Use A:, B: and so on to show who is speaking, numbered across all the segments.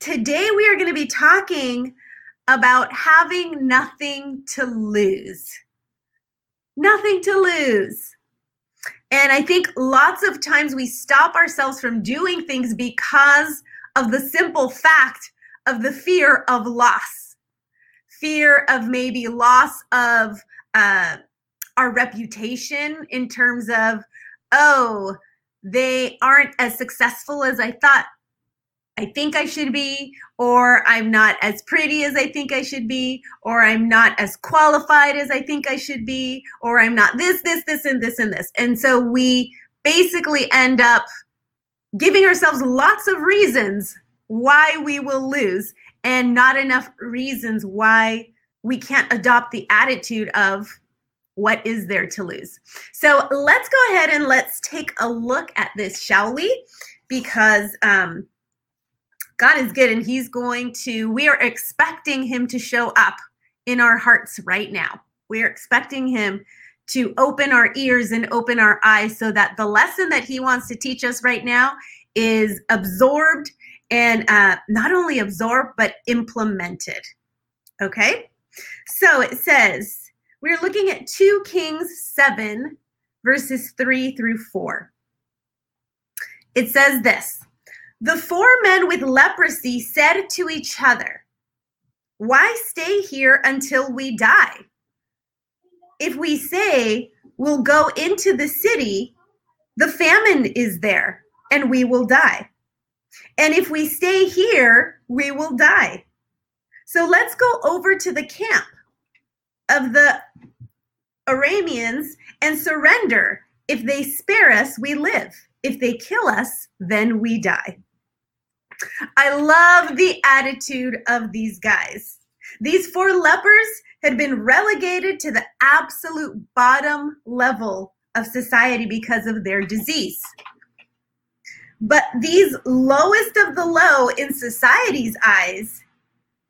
A: Today, we are going to be talking about having nothing to lose. Nothing to lose. And I think lots of times we stop ourselves from doing things because of the simple fact of the fear of loss, fear of maybe loss of uh, our reputation in terms of, oh, they aren't as successful as I thought I think I should be, or I'm not as pretty as I think I should be, or I'm not as qualified as I think I should be, or I'm not this, this, this, and this, and this. And so we basically end up giving ourselves lots of reasons why we will lose and not enough reasons why we can't adopt the attitude of what is there to lose. So let's go ahead and let's take a look at this, shall we? Because um, God is good and He's going to, we are expecting Him to show up in our hearts right now. We are expecting Him to open our ears and open our eyes so that the lesson that He wants to teach us right now is absorbed and uh, not only absorbed, but implemented. Okay? So it says, we're looking at 2 Kings 7, verses 3 through 4. It says this the four men with leprosy said to each other, Why stay here until we die? If we say we'll go into the city, the famine is there and we will die. And if we stay here, we will die. So let's go over to the camp of the Arameans and surrender. If they spare us, we live. If they kill us, then we die. I love the attitude of these guys. These four lepers had been relegated to the absolute bottom level of society because of their disease. But these lowest of the low in society's eyes,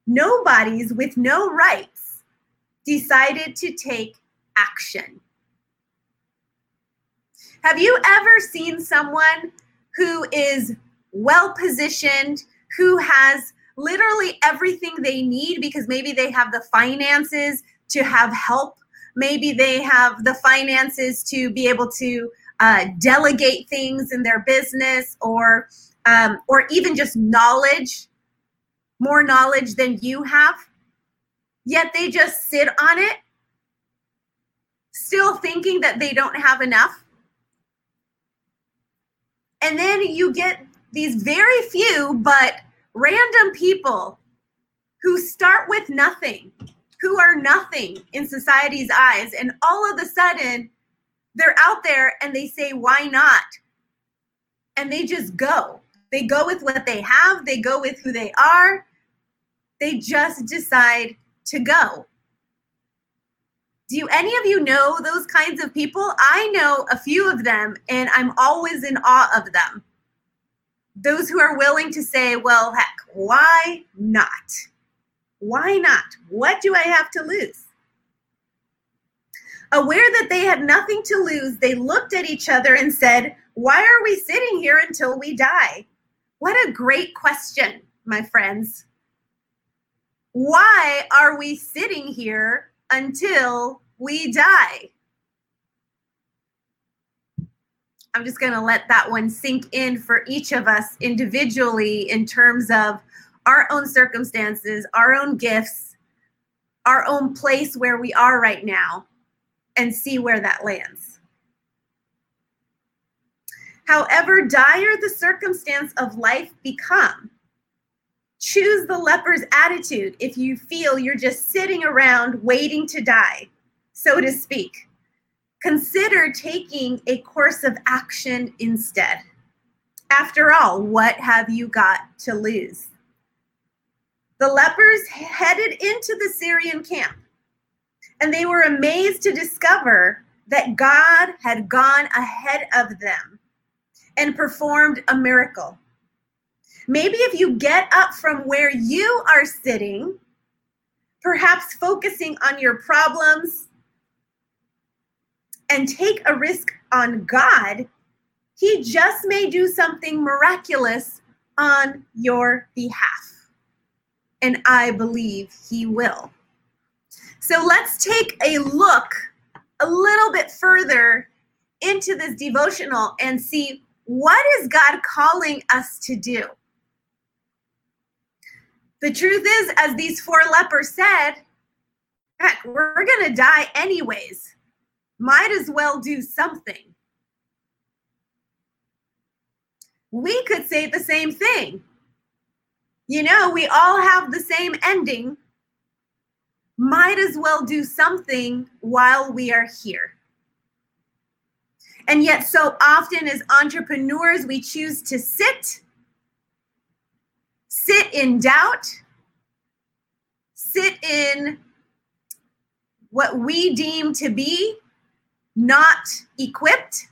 A: nobodies with no rights, decided to take action. Have you ever seen someone who is well positioned, who has literally everything they need because maybe they have the finances to have help. Maybe they have the finances to be able to uh, delegate things in their business or um, or even just knowledge, more knowledge than you have. Yet they just sit on it, still thinking that they don't have enough. And then you get these very few but random people who start with nothing, who are nothing in society's eyes, and all of a sudden they're out there and they say, Why not? And they just go. They go with what they have, they go with who they are, they just decide to go. Do any of you know those kinds of people? I know a few of them, and I'm always in awe of them those who are willing to say, well, heck, why not? Why not? What do I have to lose? Aware that they had nothing to lose, they looked at each other and said, Why are we sitting here until we die? What a great question, my friends. Why are we sitting here until we die? I'm just going to let that one sink in for each of us individually in terms of our own circumstances, our own gifts, our own place where we are right now, and see where that lands. However dire the circumstance of life become, choose the leper's attitude if you feel you're just sitting around waiting to die, so to speak consider taking a course of action instead. After all, what have you got to lose? the lepers headed into the Syrian camp, and they were amazed to discover that God had gone ahead of them and performed a miracle. Maybe if you get up from where you are sitting, perhaps focusing on your problems, and take a risk on God, He just may do something miraculous on your behalf. And I believe He will. So let's take a look a little bit further into this devotional and see what is God calling us to do? The truth is, as these four lepers said, heck, we're going to die anyways. Might as well do something. We could say the same thing. You know, we all have the same ending. Might as well do something while we are here. And yet, so often as entrepreneurs, we choose to sit, sit in doubt, sit in what we deem to be not equipped.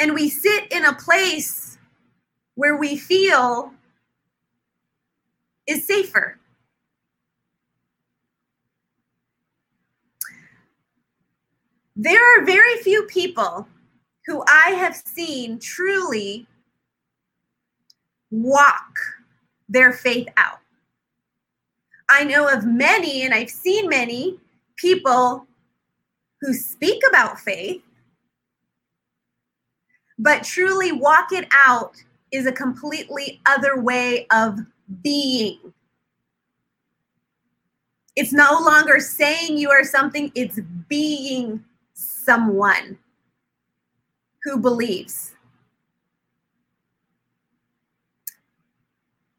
A: And we sit in a place where we feel is safer. There are very few people who I have seen truly walk their faith out. I know of many, and I've seen many people who speak about faith, but truly walk it out is a completely other way of being. It's no longer saying you are something, it's being someone who believes.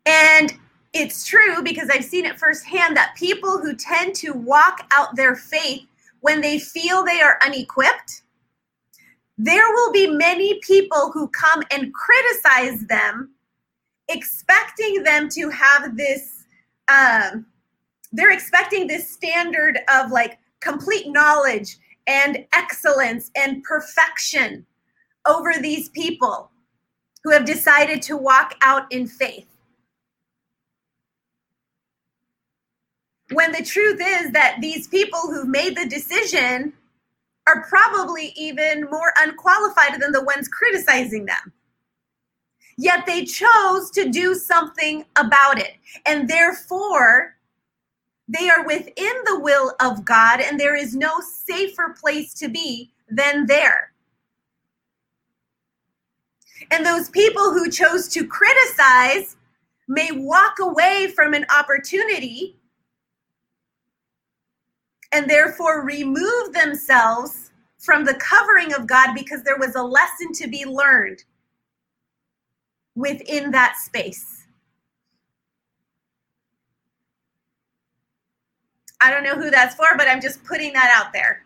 A: And it's true because I've seen it firsthand that people who tend to walk out their faith when they feel they are unequipped, there will be many people who come and criticize them, expecting them to have this, um, they're expecting this standard of like complete knowledge and excellence and perfection over these people who have decided to walk out in faith. When the truth is that these people who've made the decision are probably even more unqualified than the ones criticizing them. Yet they chose to do something about it. And therefore, they are within the will of God, and there is no safer place to be than there. And those people who chose to criticize may walk away from an opportunity and therefore remove themselves from the covering of God because there was a lesson to be learned within that space. I don't know who that's for, but I'm just putting that out there.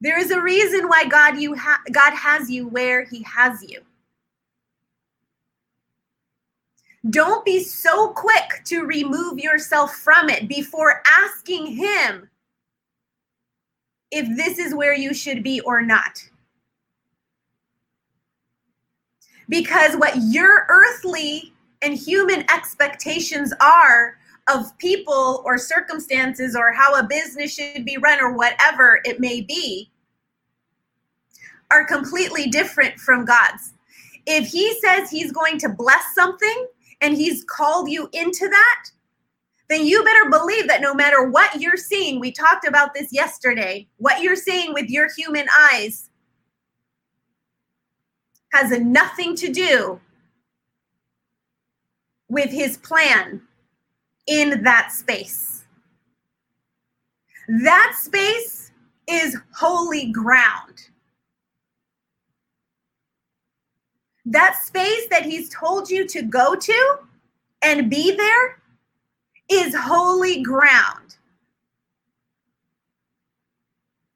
A: There is a reason why God you ha- God has you where he has you. Don't be so quick to remove yourself from it before asking him if this is where you should be or not. Because what your earthly and human expectations are of people or circumstances or how a business should be run or whatever it may be are completely different from God's. If He says He's going to bless something and He's called you into that, then you better believe that no matter what you're seeing, we talked about this yesterday, what you're seeing with your human eyes has nothing to do with his plan in that space. That space is holy ground. That space that he's told you to go to and be there is holy ground.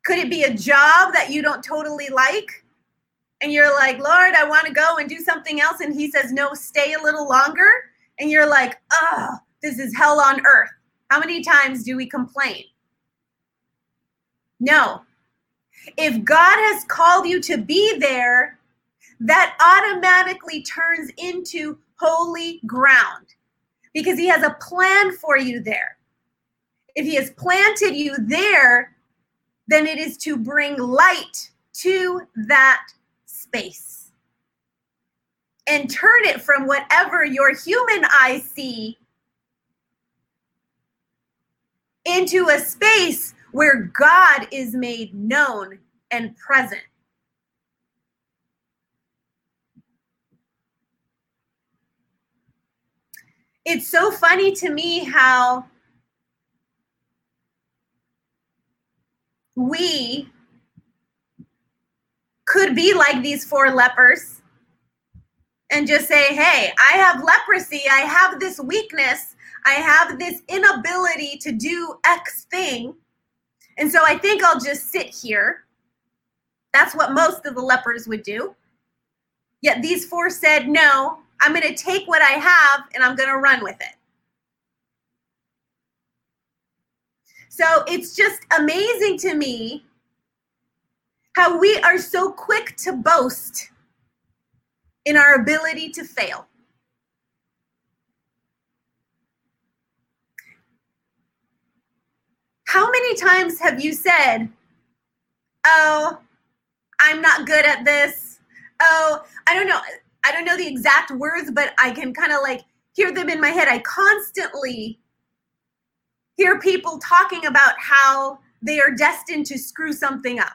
A: Could it be a job that you don't totally like? and you're like, Lord, I want to go and do something else. And he says, No, stay a little longer. And you're like, Oh, this is hell on earth. How many times do we complain? No. If God has called you to be there, that automatically turns into holy ground because he has a plan for you there. If he has planted you there, then it is to bring light to that space and turn it from whatever your human eyes see into a space where God is made known and present. It's so funny to me how we could be like these four lepers and just say, hey, I have leprosy. I have this weakness. I have this inability to do X thing. And so I think I'll just sit here. That's what most of the lepers would do. Yet these four said, no, I'm going to take what I have and I'm going to run with it. So it's just amazing to me how we are so quick to boast in our ability to fail. How many times have you said, Oh, I'm not good at this? Oh, I don't know. I don't know the exact words, but I can kind of like hear them in my head. I constantly hear people talking about how they are destined to screw something up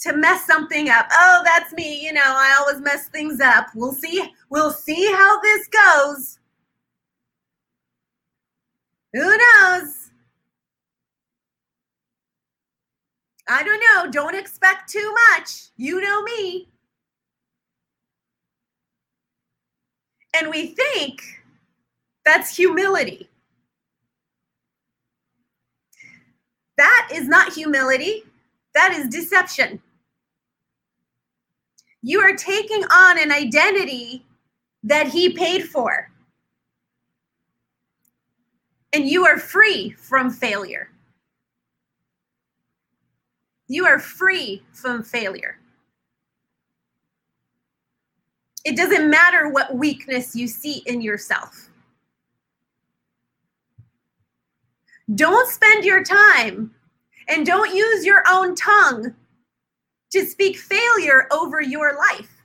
A: to mess something up. Oh, that's me. You know, I always mess things up. We'll see. We'll see how this goes. Who knows? I don't know. Don't expect too much. You know me. And we think that's humility. That is not humility. That is deception. You are taking on an identity that he paid for. And you are free from failure. You are free from failure. It doesn't matter what weakness you see in yourself. Don't spend your time and don't use your own tongue to speak failure over your life.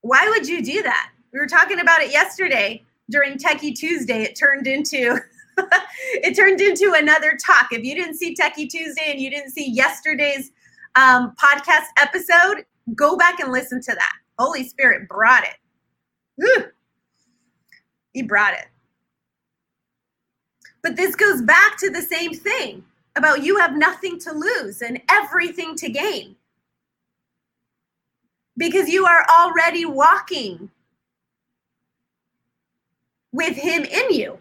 A: Why would you do that? We were talking about it yesterday during Techie Tuesday. It turned into it turned into another talk. If you didn't see Techie Tuesday and you didn't see yesterday's um, podcast episode, go back and listen to that. Holy Spirit brought it. He brought it. But this goes back to the same thing about you have nothing to lose and everything to gain. Because you are already walking with Him in you.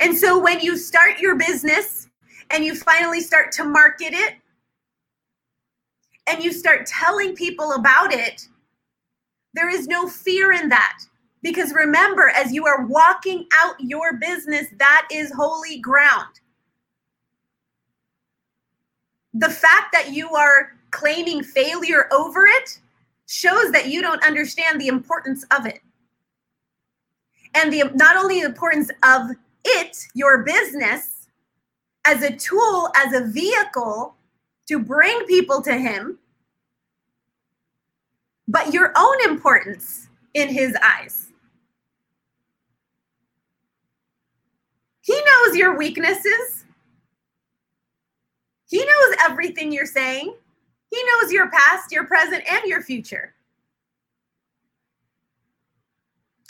A: And so when you start your business and you finally start to market it and you start telling people about it, there is no fear in that. Because remember, as you are walking out your business, that is holy ground the fact that you are claiming failure over it shows that you don't understand the importance of it and the not only the importance of it your business as a tool as a vehicle to bring people to him but your own importance in his eyes he knows your weaknesses he knows everything you're saying. He knows your past, your present, and your future.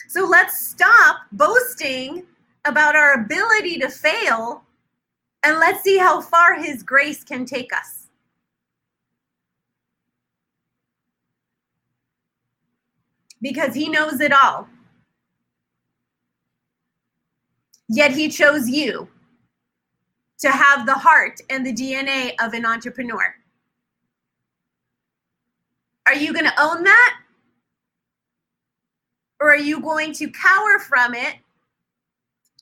A: So let's stop boasting about our ability to fail and let's see how far His grace can take us. Because He knows it all. Yet He chose you to have the heart and the DNA of an entrepreneur. Are you going to own that? Or are you going to cower from it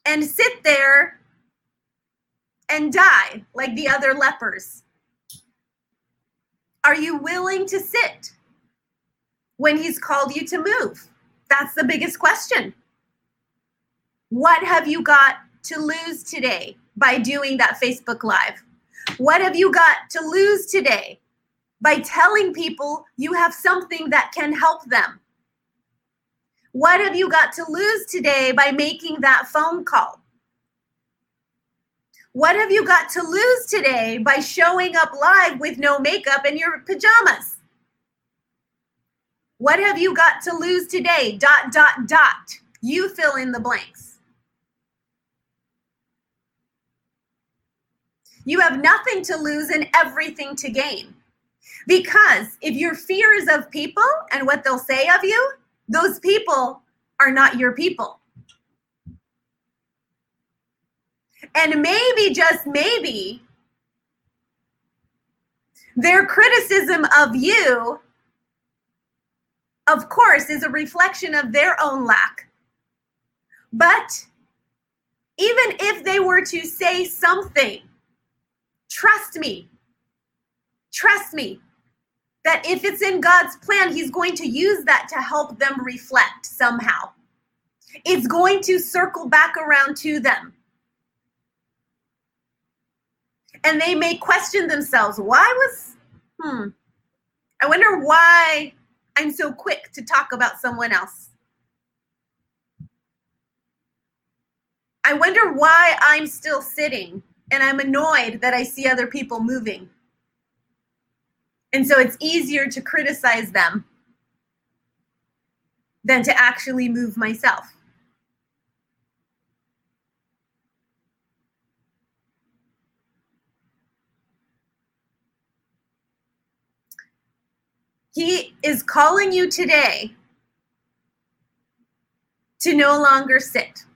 A: and sit there and die like the other lepers? Are you willing to sit when he's called you to move? That's the biggest question. What have you got to lose today by doing that Facebook Live? What have you got to lose today by telling people you have something that can help them? What have you got to lose today by making that phone call? What have you got to lose today by showing up live with no makeup in your pajamas? What have you got to lose today? Dot, dot, dot. You fill in the blanks. You have nothing to lose and everything to gain. Because if your fear is of people and what they'll say of you, those people are not your people. And maybe, just maybe, their criticism of you, of course, is a reflection of their own lack. But even if they were to say something, trust me, trust me, that if it's in God's plan, He's going to use that to help them reflect somehow. It's going to circle back around to them and they may question themselves why was hmm i wonder why i'm so quick to talk about someone else. I wonder why i'm still sitting and i'm annoyed that i see other people moving. And so it's easier to criticize them than to actually move myself He is calling you today to no longer sit.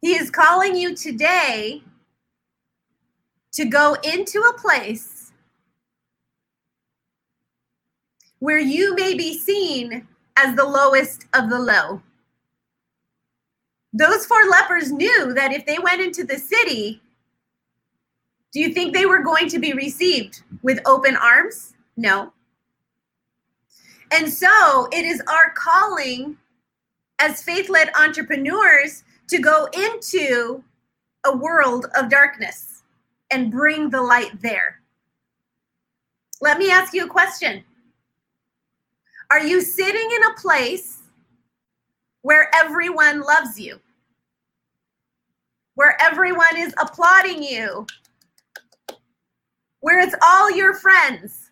A: He is calling you today to go into a place where you may be seen as the lowest of the low. Those four lepers knew that if they went into the city, do you think they were going to be received with open arms? No. And so it is our calling as faith led entrepreneurs to go into a world of darkness and bring the light there. Let me ask you a question Are you sitting in a place where everyone loves you? Where everyone is applauding you? Where it's all your friends?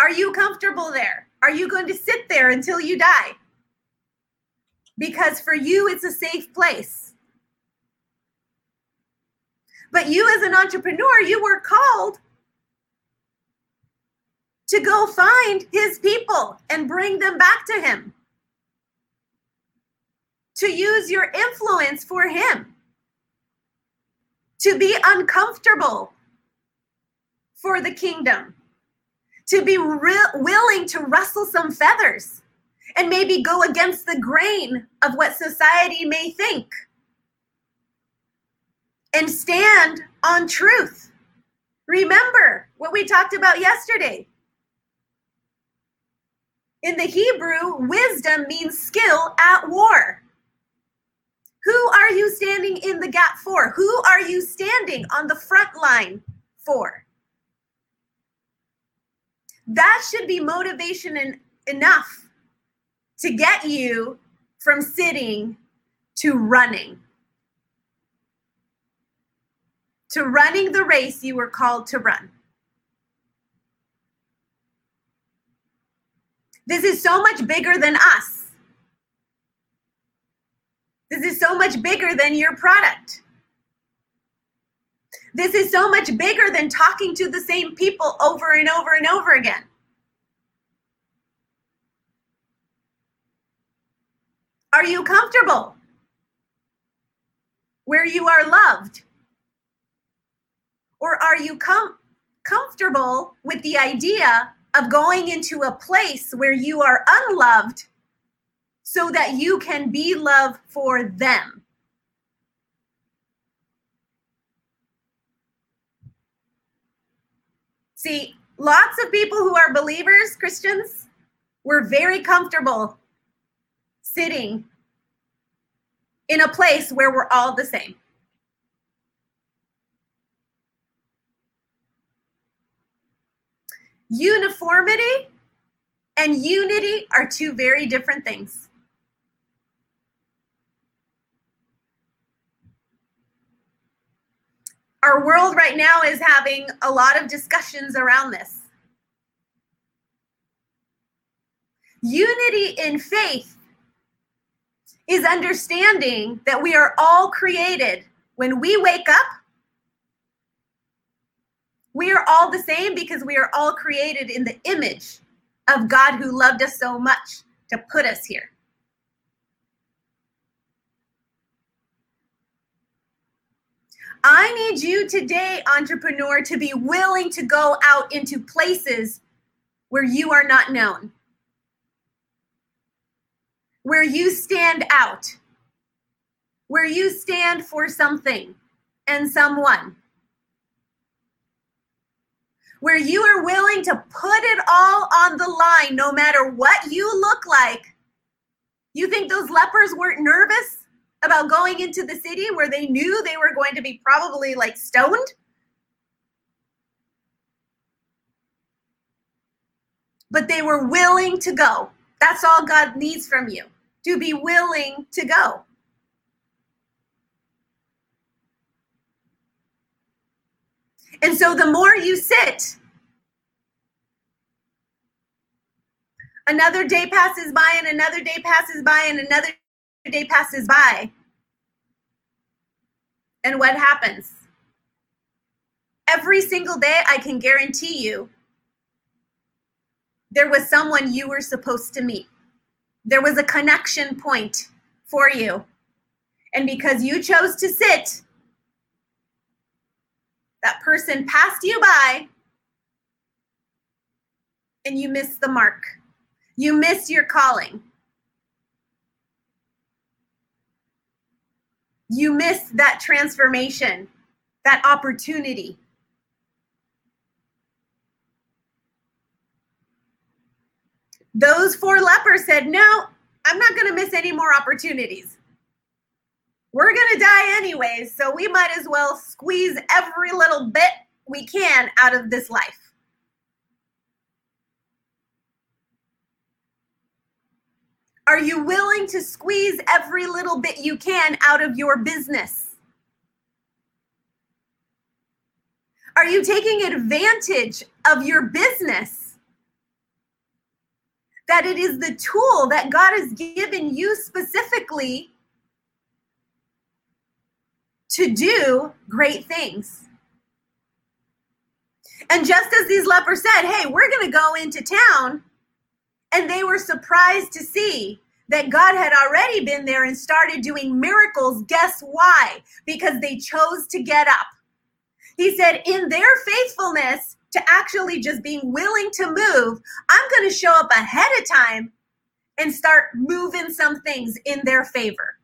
A: Are you comfortable there? Are you going to sit there until you die? Because for you, it's a safe place. But you, as an entrepreneur, you were called to go find his people and bring them back to him, to use your influence for him, to be uncomfortable for the kingdom to be re- willing to rustle some feathers and maybe go against the grain of what society may think and stand on truth. Remember what we talked about yesterday. In the Hebrew, wisdom means skill at war. Who are you standing in the gap for? Who are you standing on the front line for? That should be motivation en- enough to get you from sitting to running. To running the race you were called to run. This is so much bigger than us. This is so much bigger than your product. This is so much bigger than talking to the same people over and over and over again. Are you comfortable where you are loved? Or are you com- comfortable with the idea of going into a place where you are unloved so that you can be love for them. See, lots of people who are believers, Christians, were very comfortable sitting in a place where we're all the same. Uniformity and unity are two very different things. Our world right now is having a lot of discussions around this. Unity in faith is understanding that we are all created when we wake up we are all the same because we are all created in the image of God who loved us so much to put us here. I need you today, entrepreneur, to be willing to go out into places where you are not known, where you stand out, where you stand for something and someone. Where you are willing to put it all on the line, no matter what you look like. You think those lepers weren't nervous about going into the city where they knew they were going to be probably like stoned? But they were willing to go. That's all God needs from you to be willing to go. And so the more you sit, another day passes by and another day passes by and another day passes by. And what happens? Every single day, I can guarantee you, there was someone you were supposed to meet. There was a connection point for you. And because you chose to sit, that person passed you by and you missed the mark. You missed your calling. You missed that transformation, that opportunity. Those four lepers said, No, I'm not going to miss any more opportunities we're going to die anyways, so we might as well squeeze every little bit we can out of this life. Are you willing to squeeze every little bit you can out of your business? Are you taking advantage of your business? That it is the tool that God has given you specifically to do great things. And just as these lepers said, hey, we're going to go into town, and they were surprised to see that God had already been there and started doing miracles. Guess why? Because they chose to get up. He said, in their faithfulness to actually just being willing to move, I'm going to show up ahead of time and start moving some things in their favor.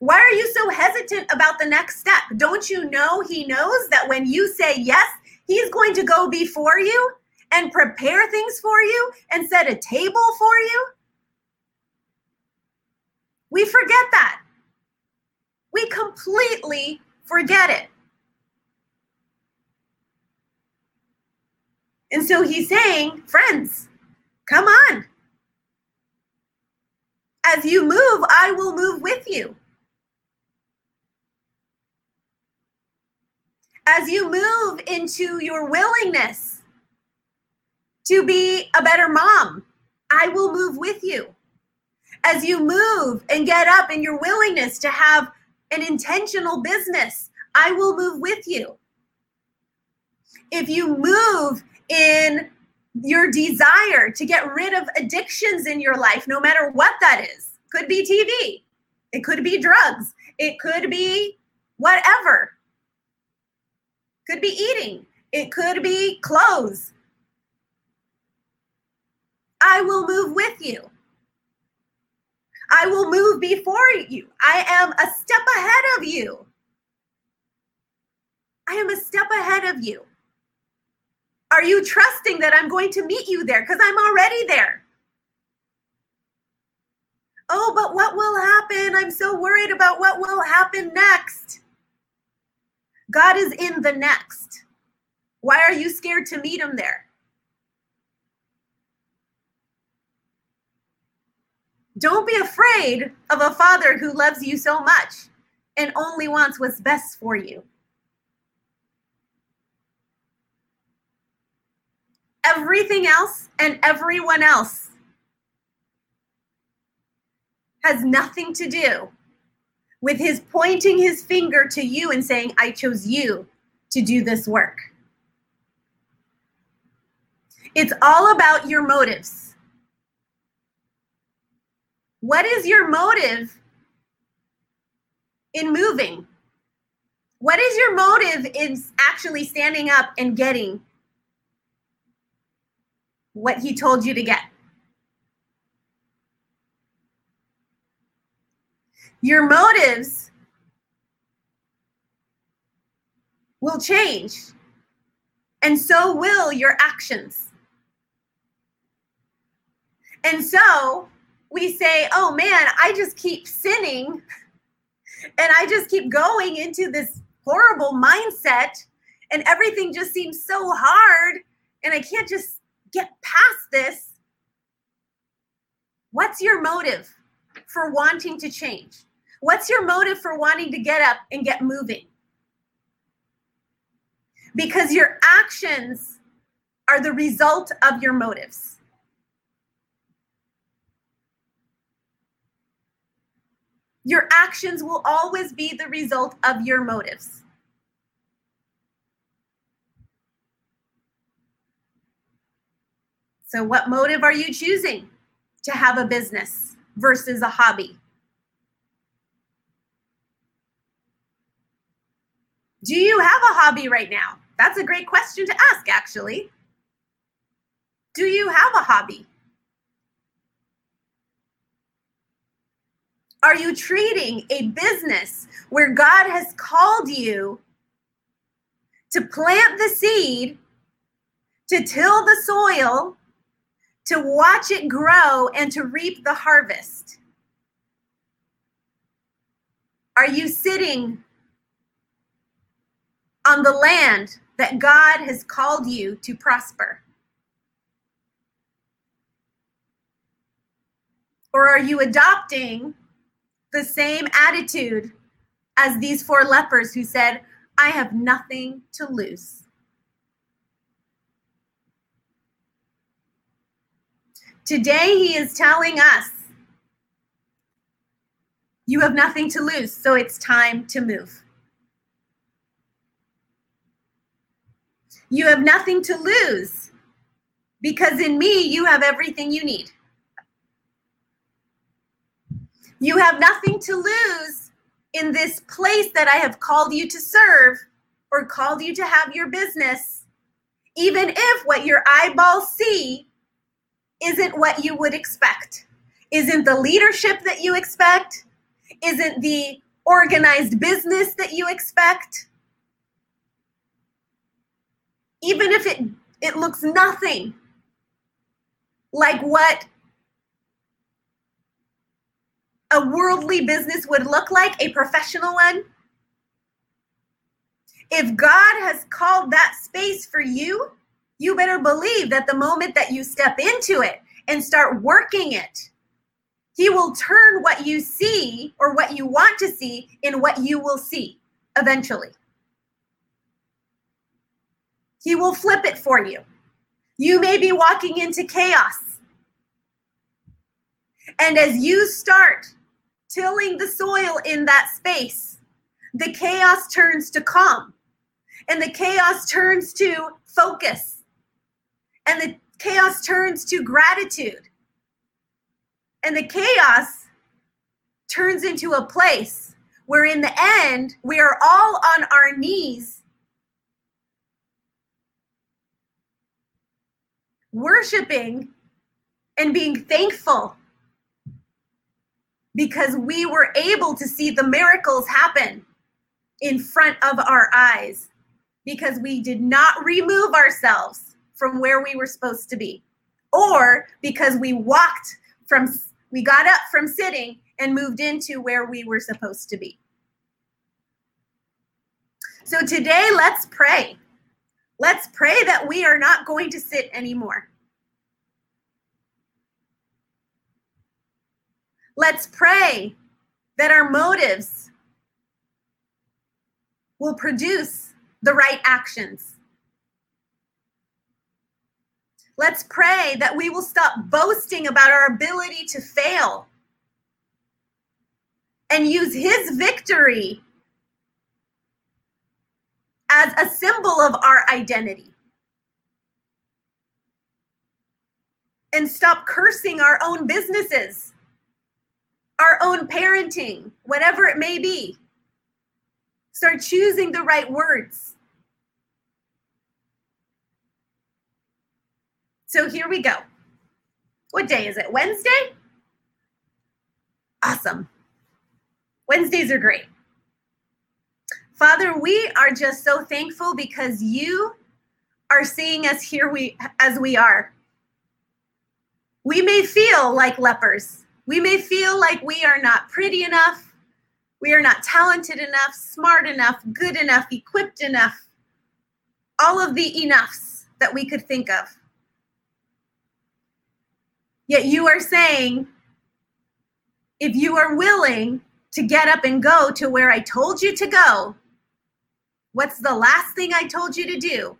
A: Why are you so hesitant about the next step? Don't you know he knows that when you say yes, he's going to go before you and prepare things for you and set a table for you? We forget that. We completely forget it. And so he's saying, friends, come on. As you move, I will move with you. as you move into your willingness to be a better mom, I will move with you. As you move and get up in your willingness to have an intentional business, I will move with you. If you move in your desire to get rid of addictions in your life, no matter what that is, could be TV, it could be drugs, it could be whatever Could be eating. It could be clothes. I will move with you. I will move before you. I am a step ahead of you. I am a step ahead of you. Are you trusting that I'm going to meet you there? Because I'm already there. Oh, but what will happen? I'm so worried about what will happen next. God is in the next. Why are you scared to meet him there? Don't be afraid of a father who loves you so much and only wants what's best for you. Everything else and everyone else has nothing to do with his pointing his finger to you and saying, I chose you to do this work. It's all about your motives. What is your motive in moving? What is your motive in actually standing up and getting what he told you to get? Your motives will change, and so will your actions. And so we say, oh man, I just keep sinning and I just keep going into this horrible mindset and everything just seems so hard and I can't just get past this. What's your motive for wanting to change? What's your motive for wanting to get up and get moving? Because your actions are the result of your motives. Your actions will always be the result of your motives. So, what motive are you choosing to have a business versus a hobby? Do you have a hobby right now? That's a great question to ask, actually. Do you have a hobby? Are you treating a business where God has called you to plant the seed, to till the soil, to watch it grow, and to reap the harvest? Are you sitting on the land that God has called you to prosper? Or are you adopting the same attitude as these four lepers who said, I have nothing to lose. Today, he is telling us, you have nothing to lose, so it's time to move. You have nothing to lose because in me, you have everything you need. You have nothing to lose in this place that I have called you to serve or called you to have your business, even if what your eyeballs see isn't what you would expect, isn't the leadership that you expect, isn't the organized business that you expect. Even if it, it looks nothing like what a worldly business would look like, a professional one. If God has called that space for you, you better believe that the moment that you step into it and start working it, He will turn what you see or what you want to see in what you will see eventually. He will flip it for you. You may be walking into chaos. And as you start tilling the soil in that space, the chaos turns to calm and the chaos turns to focus and the chaos turns to gratitude and the chaos turns into a place where in the end we are all on our knees worshiping and being thankful because we were able to see the miracles happen in front of our eyes because we did not remove ourselves from where we were supposed to be or because we walked from we got up from sitting and moved into where we were supposed to be. So today let's pray. Let's pray that we are not going to sit anymore. Let's pray that our motives will produce the right actions. Let's pray that we will stop boasting about our ability to fail and use his victory as a symbol of our identity. And stop cursing our own businesses, our own parenting, whatever it may be. Start choosing the right words. So here we go. What day is it? Wednesday? Awesome. Wednesdays are great. Father, we are just so thankful because you are seeing us here we as we are. We may feel like lepers. We may feel like we are not pretty enough. We are not talented enough, smart enough, good enough, equipped enough. All of the enoughs that we could think of. Yet you are saying, if you are willing to get up and go to where I told you to go, What's the last thing I told you to do?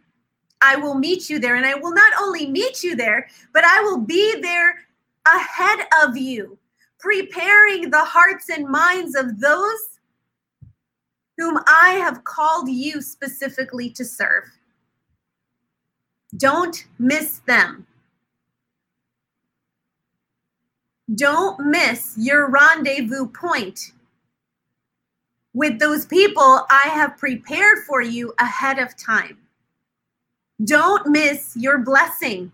A: I will meet you there. And I will not only meet you there, but I will be there ahead of you, preparing the hearts and minds of those whom I have called you specifically to serve. Don't miss them. Don't miss your rendezvous point with those people I have prepared for you ahead of time. Don't miss your blessing.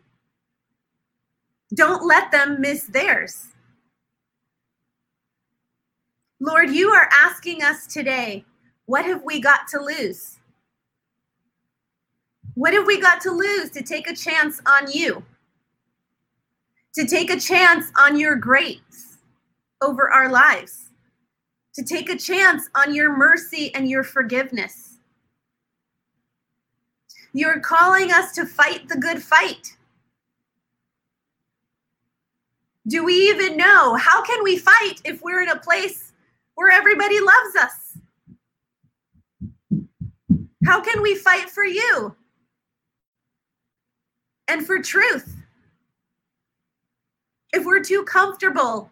A: Don't let them miss theirs. Lord, you are asking us today, what have we got to lose? What have we got to lose to take a chance on you? To take a chance on your grace over our lives? to take a chance on your mercy and your forgiveness. You're calling us to fight the good fight. Do we even know? How can we fight if we're in a place where everybody loves us? How can we fight for you and for truth if we're too comfortable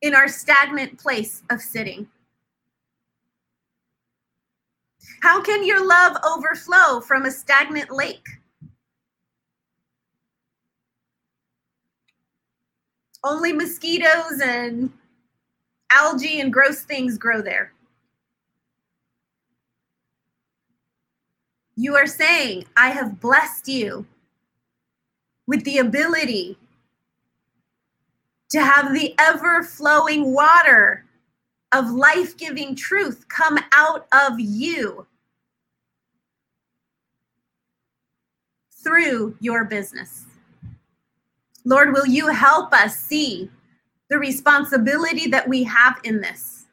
A: in our stagnant place of sitting? How can your love overflow from a stagnant lake? Only mosquitoes and algae and gross things grow there. You are saying, I have blessed you with the ability to have the ever flowing water of life giving truth come out of you through your business. Lord, will you help us see the responsibility that we have in this?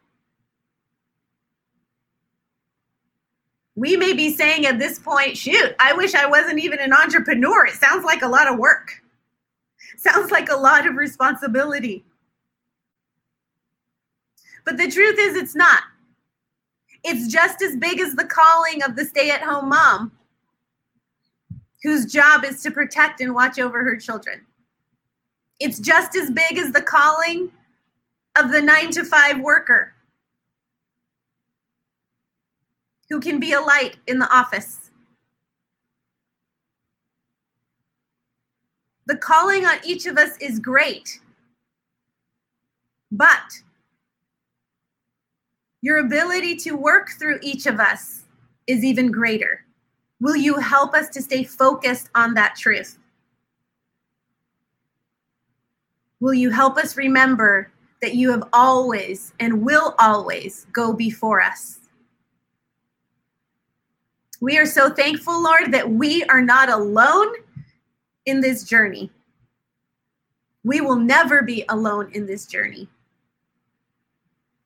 A: We may be saying at this point, shoot, I wish I wasn't even an entrepreneur. It sounds like a lot of work. Sounds like a lot of responsibility. But the truth is, it's not. It's just as big as the calling of the stay at home mom whose job is to protect and watch over her children. It's just as big as the calling of the nine to five worker who can be a light in the office. The calling on each of us is great. But your ability to work through each of us is even greater. Will you help us to stay focused on that truth? Will you help us remember that you have always and will always go before us? We are so thankful, Lord, that we are not alone in this journey. We will never be alone in this journey.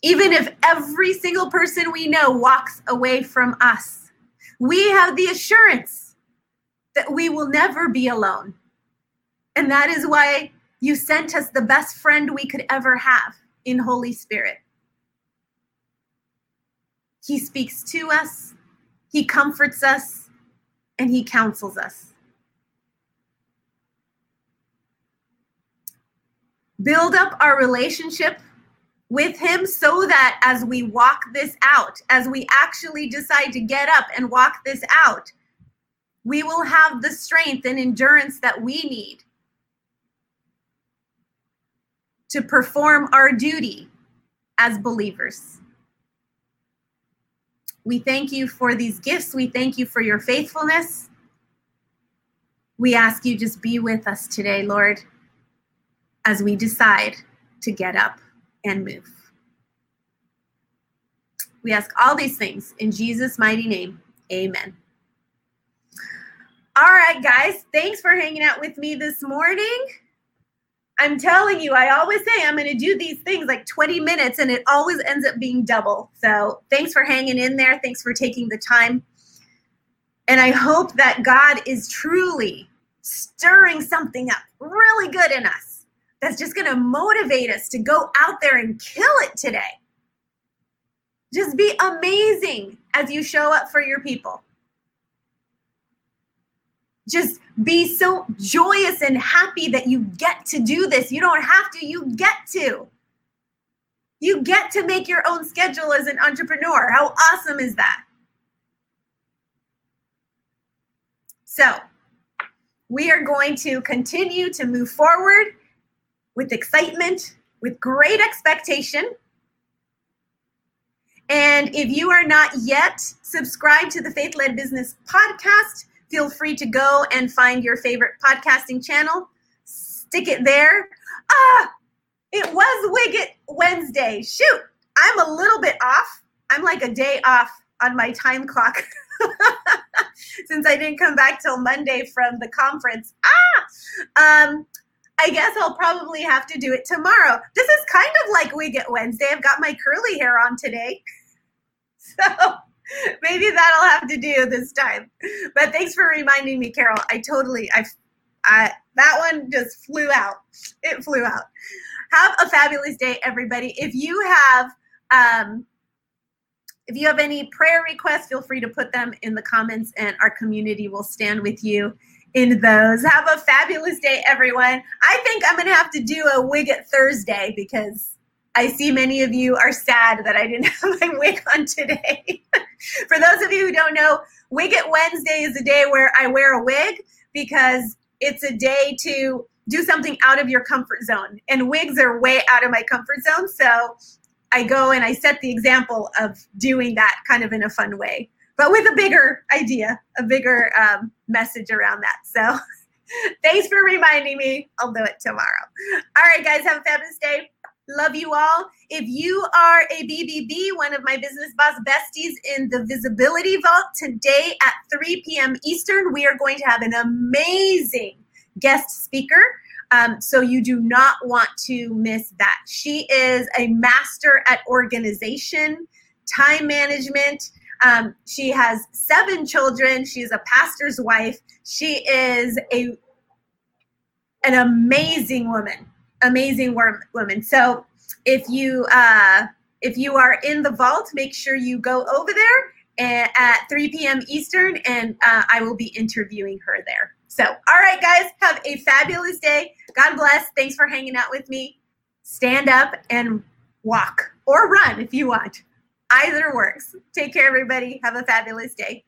A: Even if every single person we know walks away from us, we have the assurance that we will never be alone. And that is why you sent us the best friend we could ever have in Holy Spirit. He speaks to us, He comforts us, and He counsels us. Build up our relationship with Him so that as we walk this out, as we actually decide to get up and walk this out, we will have the strength and endurance that we need to perform our duty as believers. We thank you for these gifts. We thank you for your faithfulness. We ask you just be with us today, Lord, as we decide to get up and move. We ask all these things in Jesus' mighty name. Amen. All right, guys, thanks for hanging out with me this morning. I'm telling you, I always say I'm going to do these things like 20 minutes and it always ends up being double. So thanks for hanging in there. Thanks for taking the time. And I hope that God is truly stirring something up really good in us that's just going to motivate us to go out there and kill it today. Just be amazing as you show up for your people just be so joyous and happy that you get to do this. You don't have to, you get to. You get to make your own schedule as an entrepreneur. How awesome is that? So, we are going to continue to move forward with excitement, with great expectation. And if you are not yet subscribed to the Faith Led Business podcast, feel free to go and find your favorite podcasting channel, stick it there. Ah, it was Wiget Wednesday. Shoot, I'm a little bit off. I'm like a day off on my time clock since I didn't come back till Monday from the conference. Ah, um, I guess I'll probably have to do it tomorrow. This is kind of like Wiget Wednesday. I've got my curly hair on today. So maybe that'll have to do this time. But thanks for reminding me, Carol. I totally, I, I that one just flew out. It flew out. Have a fabulous day, everybody. If you have, um, if you have any prayer requests, feel free to put them in the comments, and our community will stand with you in those. Have a fabulous day, everyone. I think I'm going to have to do a Wiget Thursday because I see many of you are sad that I didn't have my wig on today. For those of you who don't know, Wiget Wednesday is a day where I wear a wig because it's a day to do something out of your comfort zone. And wigs are way out of my comfort zone. So I go and I set the example of doing that kind of in a fun way, but with a bigger idea, a bigger um, message around that. So thanks for reminding me. I'll do it tomorrow. All right, guys, have a fabulous day. Love you all. If you are a BBB, one of my business boss besties in the Visibility Vault, today at 3 p.m. Eastern, we are going to have an amazing guest speaker. Um, so you do not want to miss that. She is a master at organization, time management. Um, she has seven children. She is a pastor's wife. She is a an amazing woman amazing woman. So if you uh, if you are in the vault, make sure you go over there at 3 p.m. Eastern, and uh, I will be interviewing her there. So, all right, guys, have a fabulous day. God bless. Thanks for hanging out with me. Stand up and walk or run if you want. Either works. Take care, everybody. Have a fabulous day.